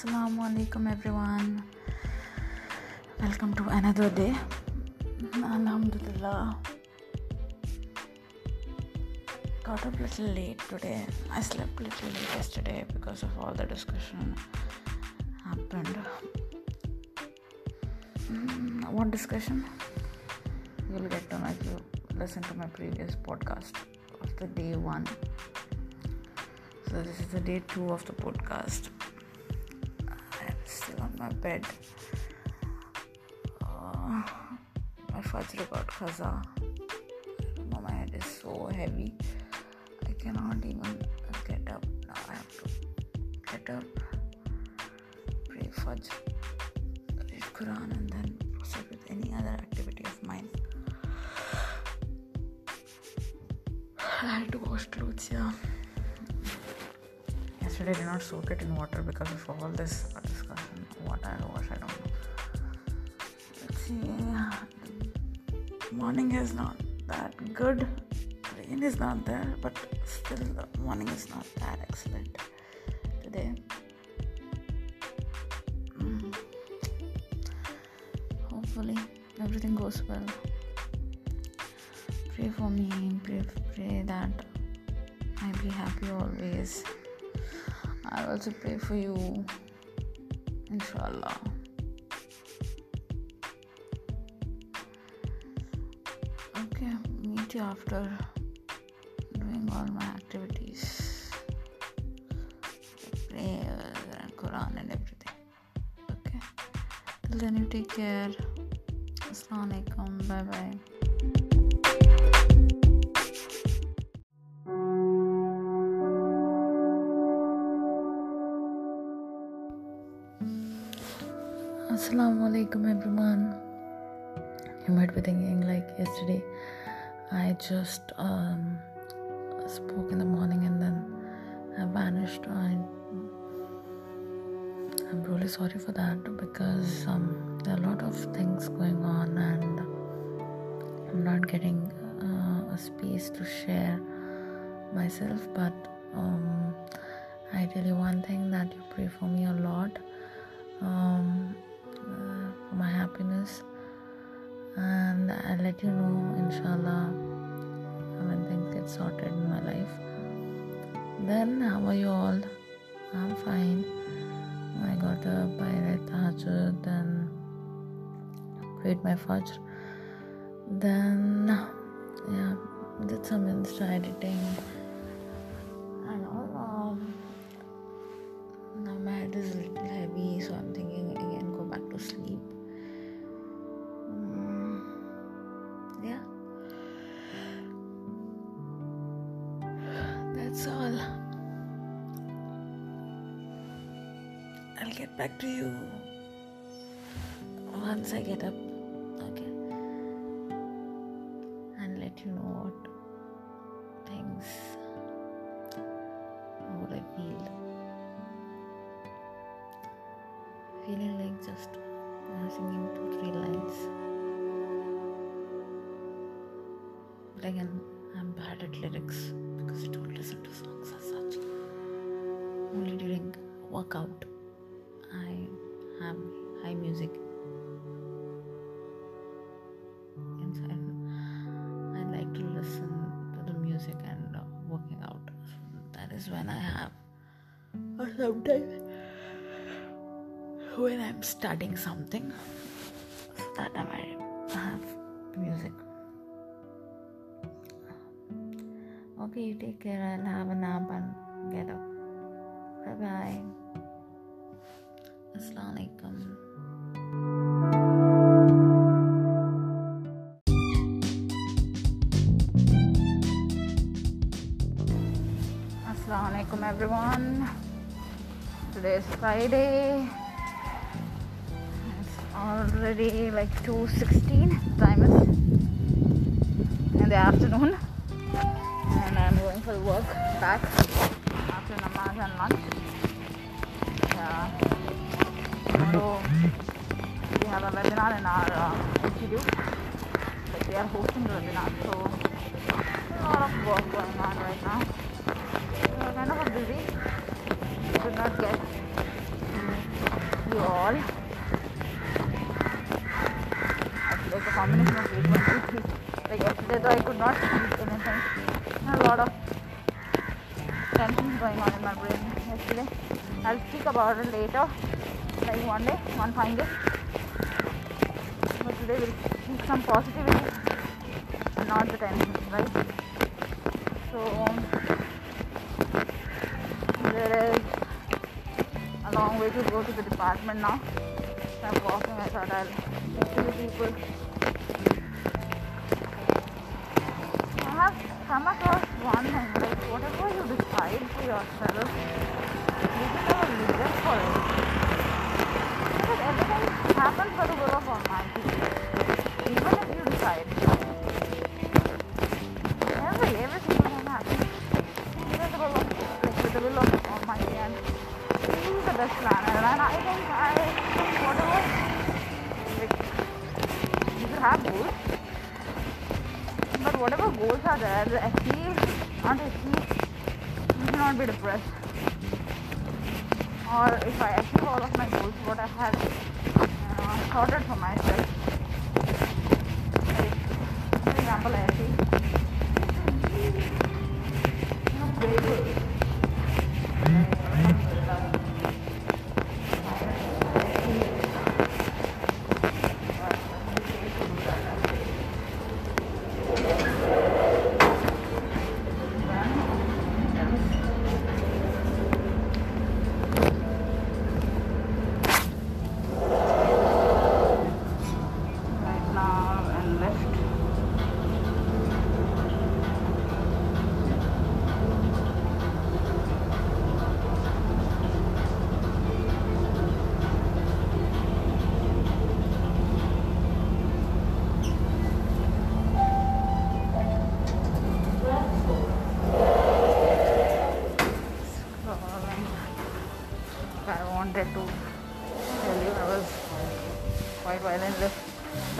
Assalamu alaikum everyone. Welcome to another day. Alhamdulillah. Got up a little late today. I slept a little late yesterday because of all the discussion happened. Mm, what discussion? You'll get to know if you listen to my previous podcast of the day one. So this is the day two of the podcast. Still on my bed. Uh, my father got khaza. My head is so heavy. I cannot even get up. Now I have to get up, pray fajr, read Quran, and then proceed with any other activity of mine. I had to wash clothes, yeah. I did not soak it in water because of all this discussion. What I wash, I don't know. Let's see. Morning is not that good. Rain is not there, but still the morning is not that excellent today. Mm. Hopefully everything goes well. Pray for me. Pray, pray that I be happy always. I'll also pray for you. Inshallah. Okay, meet you after doing all my activities. Prayer and Quran and everything. Okay. Till then you take care. Assalamu alaikum. Bye bye. You might be thinking like yesterday I just um, spoke in the morning and then I vanished. I, I'm really sorry for that because um, there are a lot of things going on and I'm not getting uh, a space to share myself. But um, I tell you one thing that you pray for me a lot um, uh, for my happiness and I'll let you know inshallah when things get sorted in my life. Then how are you all? I'm fine. I got up, I read Tahajjud, then prayed my Fajr. Then yeah, did some Insta editing that's all. I'll get back to you once I get up. Okay, and let you know workout i have high music inside i like to listen to the music and uh, working out that is when i have or sometimes when I'm studying something, that I have music. Okay, you take care. I'll have a nap and Assalamu alaikum. Assalamu alaikum everyone. Today is Friday. It's already like 2:16 time is in the afternoon and I'm going for work back after lunch. Yeah. So we have a webinar in our uh, institute. Like they are hosting the webinar, so a lot of work going on right now. We are kind of busy. Could not get mm, you all. Actually, a combination of frequency. like yesterday, though, I could not speak anything. A lot of tensions going on in my brain yesterday. I'll speak about it later like one day, one fine day. But today we'll speak some positivity and not the tensions, right? So um, there is a long way to go to the department now. So I'm walking. I thought I'll to the people. I have come across one thing like whatever you decide for yourself, you can never regret for it. Everything happens for the will of Almighty. Even if you decide. Every, every single thing happens. With the will of, like, with the will of Almighty and He is the best planner. And I think I think whatever, like, you should have goals. But whatever goals are there, the achieved, aren't achieved, you should not be depressed. Or if I achieve all of my goals, what I had uh, sorted for myself. Like, for example, I achieved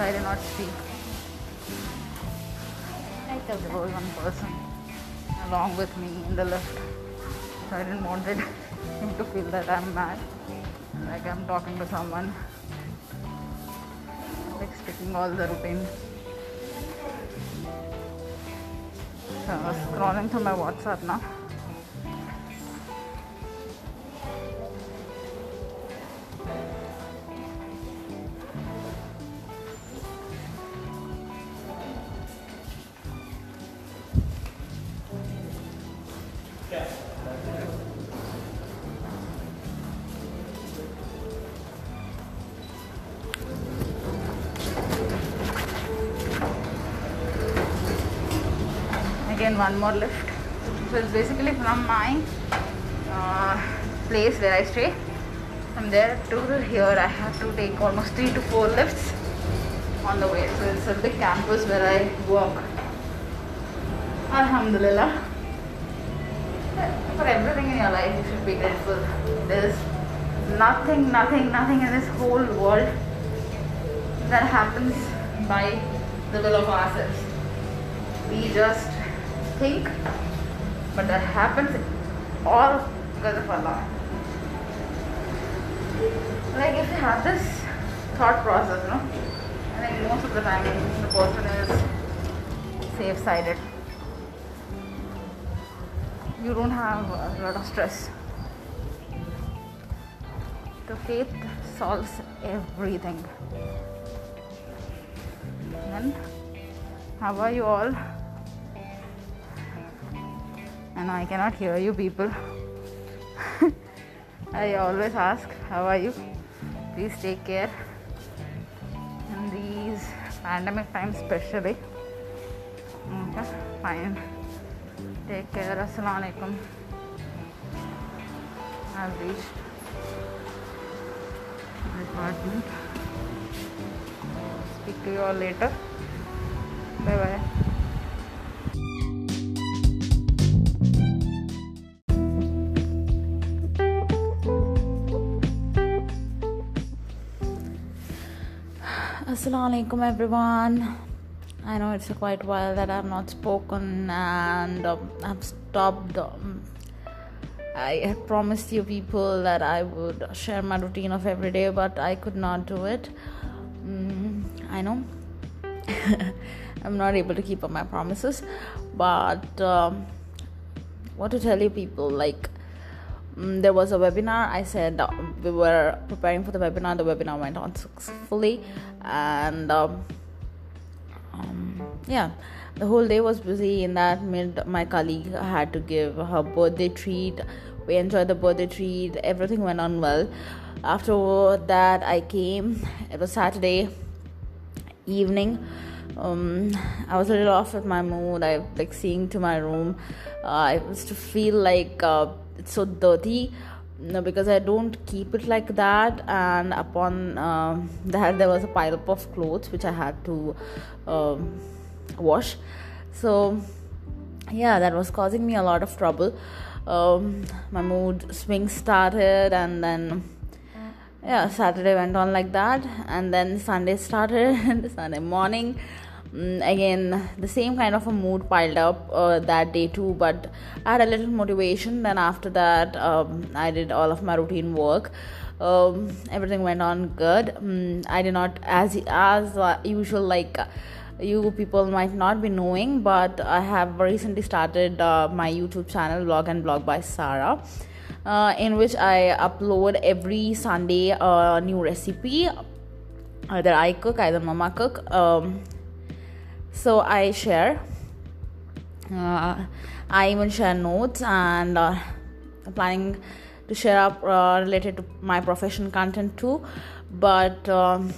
I did not speak. I kept there was one person along with me in the lift, so I didn't want him to feel that I'm mad, like I'm talking to someone, like speaking all the routine. So I was scrolling through my WhatsApp now. Again one more lift. So it's basically from my uh, place where i stay. From there to here i have to take almost three to four lifts on the way. So it's a big campus where i walk alhamdulillah. For everything in your life you should be grateful. There's nothing nothing nothing in this whole world that happens by the will of ourselves. We just think, but that happens all because of Allah. Like if you have this thought process, no, I think most of the time the person is safe-sided. You don't have a lot of stress. The faith solves everything. Then, how are you all? And I cannot hear you people. I always ask, How are you? Please take care. In these pandemic times, especially. Okay, fine. Take care. Assalamu alaikum. I've reached my apartment. Speak to you all later. Bye bye. Assalamu alaikum everyone. I know it's a quite while that I've not spoken and um, I've stopped. Um, I had promised you people that I would share my routine of every day, but I could not do it. Mm, I know. I'm not able to keep up my promises. But um, what to tell you, people, like um, there was a webinar. I said uh, we were preparing for the webinar. The webinar went on successfully, and um, um, yeah, the whole day was busy. In that mid, my colleague had to give her birthday treat. We enjoyed the birthday treat. Everything went on well. After that, I came. It was Saturday evening. Um, I was a little off with my mood. I like seeing to my room. Uh, I was to feel like uh, it's so dirty no, because I don't keep it like that. And upon uh, that, there was a pile of clothes which I had to um, wash. So, yeah, that was causing me a lot of trouble. Um, my mood swings started, and then yeah, Saturday went on like that, and then Sunday started. Sunday morning, again the same kind of a mood piled up uh, that day too but i had a little motivation. Then after that um, i did all of my routine work. Um, everything went on good. Um, i did not as as uh, usual like uh, you people might not be knowing but i have recently started uh, my youtube channel vlog and blog by sarah uh, in which i upload every sunday a new recipe either i cook either mama cook um, so i share. Uh, i even share notes and uh, planning to share up uh, related to my profession content too. But um,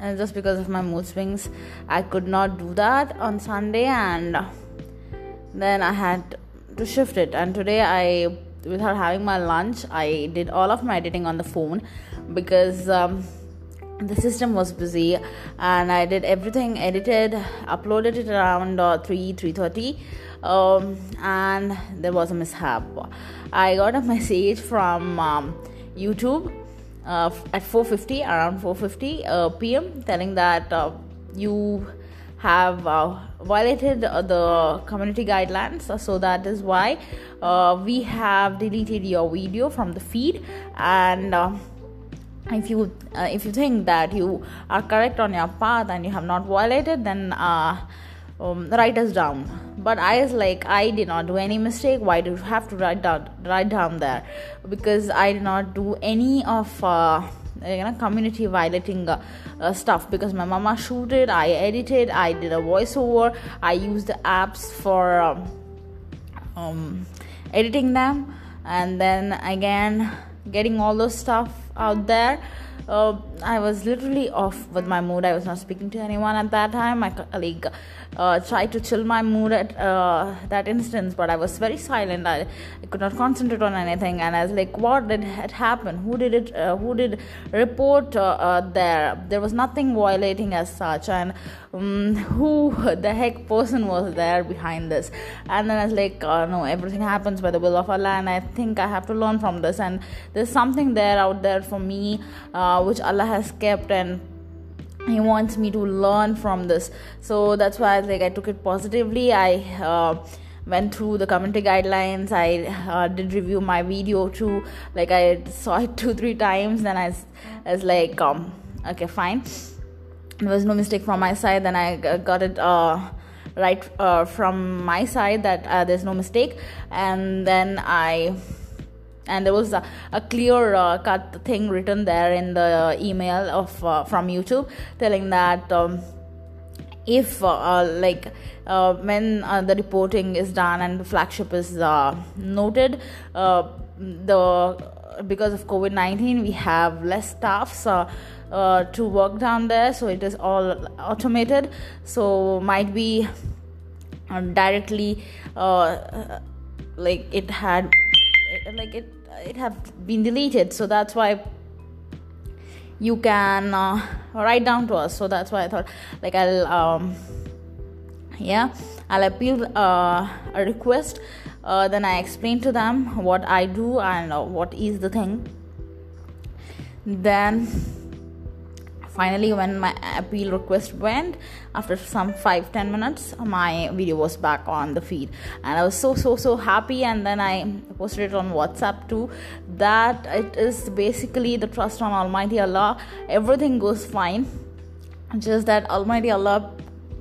just because of my mood swings i could not do that on sunday and then i had to shift it. And today i without having my lunch i did all of my editing on the phone because um, the system was busy and i did everything edited uploaded it around uh, 3 3.30 um, and there was a mishap. I got a message from um, youtube uh, at 4.50 around 4.50 uh, pm telling that uh, you have uh, violated the community guidelines. So that is why uh, we have deleted your video from the feed and if you uh, if you think that you are correct on your path and you have not violated then uh, um, write us down. But i was like i did not do any mistake. Why do you have to write down write down there? Because i did not do any of uh, you know community violating uh, uh, stuff. Because my mama shooted i edited i did a voiceover i used the apps for um, um, editing them. And then again getting all those stuff out there uh, I was literally off with my mood. I was not speaking to anyone at that time. My colleague uh, tried to chill my mood at uh, that instance, but I was very silent. I, I, could not concentrate on anything, and I was like, "What did it happen? Who did it? Uh, who did report uh, uh, there? There was nothing violating as such, and um, who the heck person was there behind this?" And then I was like, "No, everything happens by the will of Allah, and I think I have to learn from this. And there's something there out there for me." uh, which Allah has kept and he wants me to learn from this so that's why I, was like i took it positively i uh, went through the community guidelines i uh, did review my video too like i saw it two three times then i was, I was like um, okay fine there was no mistake from my side then i got it uh, right uh, from my side that uh, there's no mistake. And then i and there was a, a clear uh, cut thing written there in the email of uh, from youtube telling that um, if uh, like when the reporting is done and the flagship is noted the because of covid-19 we have less staffs to work down there so it is all automated. So might be directly like it had like it it have been deleted. So that's why you can uh, write down to us. So that's why i thought like i'll um, yeah i'll appeal uh, a request uh, then i explain to them what i do and uh, what is the thing. Then finally when my appeal request went after some 5 10 minutes my video was back on the feed. And i was so so so happy. And then i posted it on whatsapp too that it is basically the trust on almighty allah. Everything goes fine. Just that almighty allah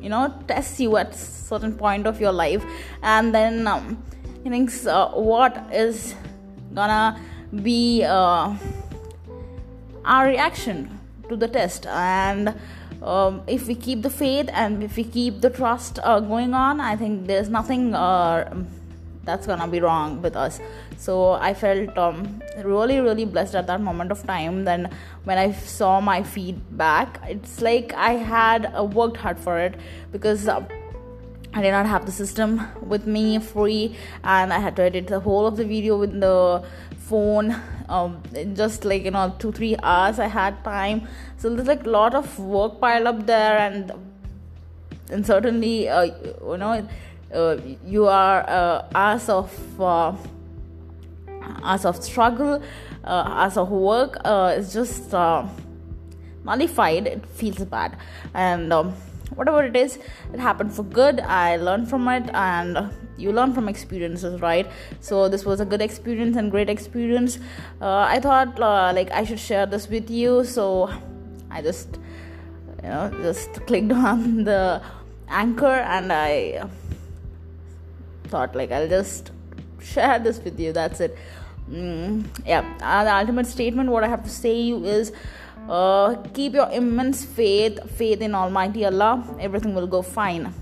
you know tests you at certain point of your life. And then um, he thinks uh, what is gonna be uh, our reaction to the test. And um, if we keep the faith and if we keep the trust uh, going on i think there's nothing uh, that's gonna be wrong with us. So i felt um, really really blessed at that moment of time. Then when i saw my feedback it's like i had uh, worked hard for it. Because uh, I did not have the system with me free, and I had to edit the whole of the video with the phone. Um, just like you know, two three hours I had time, so there's like a lot of work piled up there, and and certainly uh, you know uh, you are uh, as of uh, as of struggle, uh, as of work, uh, it's just uh, nullified. It feels bad, and. Um, whatever it is it happened for good i learned from it and you learn from experiences right? So this was a good experience and great experience. Uh, i thought uh, like i should share this with you. So i just you know just clicked on the anchor and i thought like i'll just share this with you. That's it. Mm, yeah. Uh, the ultimate statement what i have to say you is uh, keep your immense faith faith in almighty allah. Everything will go fine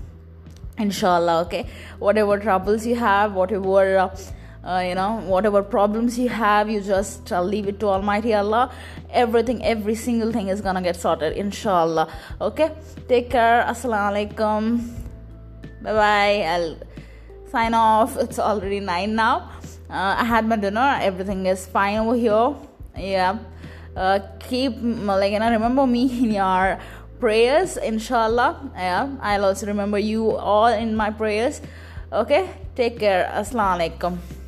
inshallah okay? Whatever troubles you have whatever uh, uh, you know whatever problems you have you just uh, leave it to almighty allah. Everything every single thing is gonna get sorted inshallah okay? Take care. Assalamu alaikum. Bye bye i'll sign off. It's already 9 now. Uh, i had my dinner. Everything is fine over here. Yeah uh, keep like you remember me in your prayers inshallah. Yeah i'll also remember you all in my prayers. Okay take care. Assalamu alaikum